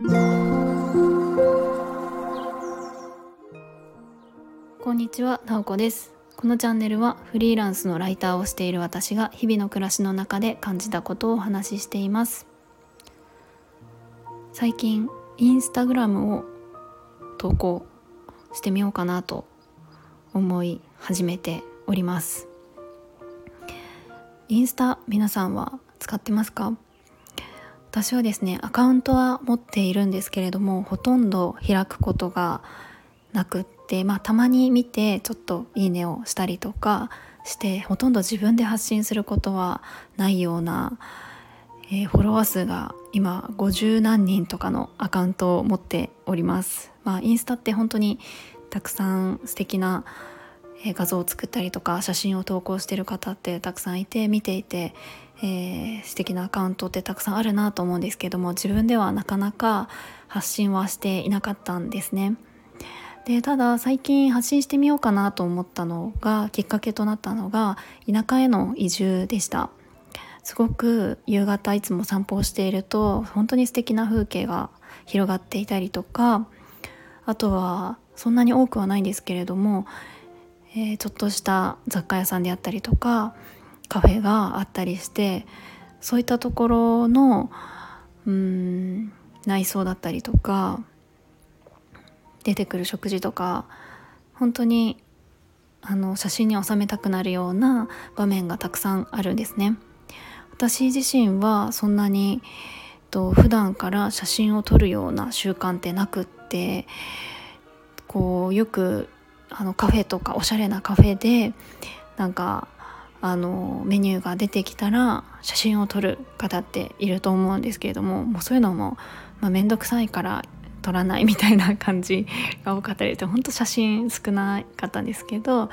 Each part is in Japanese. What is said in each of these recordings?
こんにちは、なおこです。このチャンネルはフリーランスのライターをしている私が日々の暮らしの中で感じたことをお話ししています。最近インスタグラムを投稿してみようかなと思い始めております。インスタ皆さんは使ってますか？私はですねアカウントは持っているんですけれどもほとんど開くことがなくってまあたまに見てちょっといいねをしたりとかしてほとんど自分で発信することはないような、えー、フォロワー数が今50何人とかのアカウントを持っております。まあ、インスタって本当にたくさん素敵な画像を作ったりとか写真を投稿してる方ってたくさんいて見ていて、えー、素敵なアカウントってたくさんあるなと思うんですけども自分ではなかなか発信はしていなかったんですね。でただ最近発信してみようかなと思ったのがきっかけとなったのが田舎への移住でしたすごく夕方いつも散歩をしていると本当に素敵な風景が広がっていたりとかあとはそんなに多くはないんですけれども、えー、ちょっとした雑貨屋さんであったりとかカフェがあったりしてそういったところのうん内装だったりとか出てくる食事とか本当にあの写真に収めたくなるような場面がたくさんあるんですね。私自身はそんなにと普段から写真を撮るような習慣ってなくってこうよくあのカフェとかおしゃれなカフェでなんかあのメニューが出てきたら写真を撮る方っていると思うんですけれどももうそういうのも面倒、まあ、くさいから撮らないみたいな感じ が多かったりして本当写真少なかったんですけど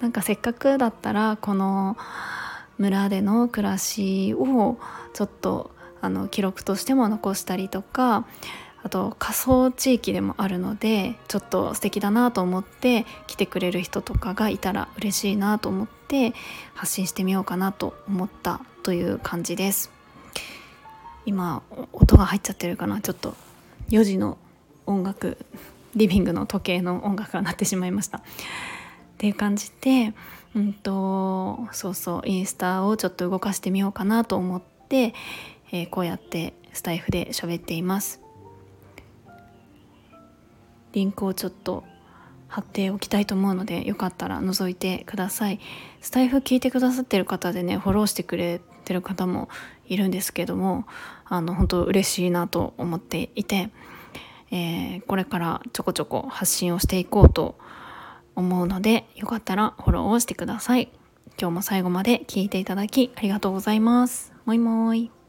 なんかせっかくだったらこの村での暮らしをちょっとあの記録としても残したりとかあと仮想地域でもあるのでちょっと素敵だなと思って来てくれる人とかがいたら嬉しいなと思って発信してみようかなと思ったという感じです。今音が入っちゃってるかな？ちょっと4時の音楽リビングの時計の音楽が鳴ってしまいました。っていう感じでうんとそうそうインスタをちょっと動かしてみようかなと思って、えー、こうやってスタイフで喋っています。リンクをちょっと貼っておきたいと思うのでよかったら覗いてください。スタイフ聞いてくださってる方でねフォローしてくれてる方もいるんですけどもあの本当嬉しいなと思っていて、えー、これからちょこちょこ発信をしていこうと思うのでよかったらフォローをしてください。今日も最後まで聞いていただきありがとうございます。もいもーい。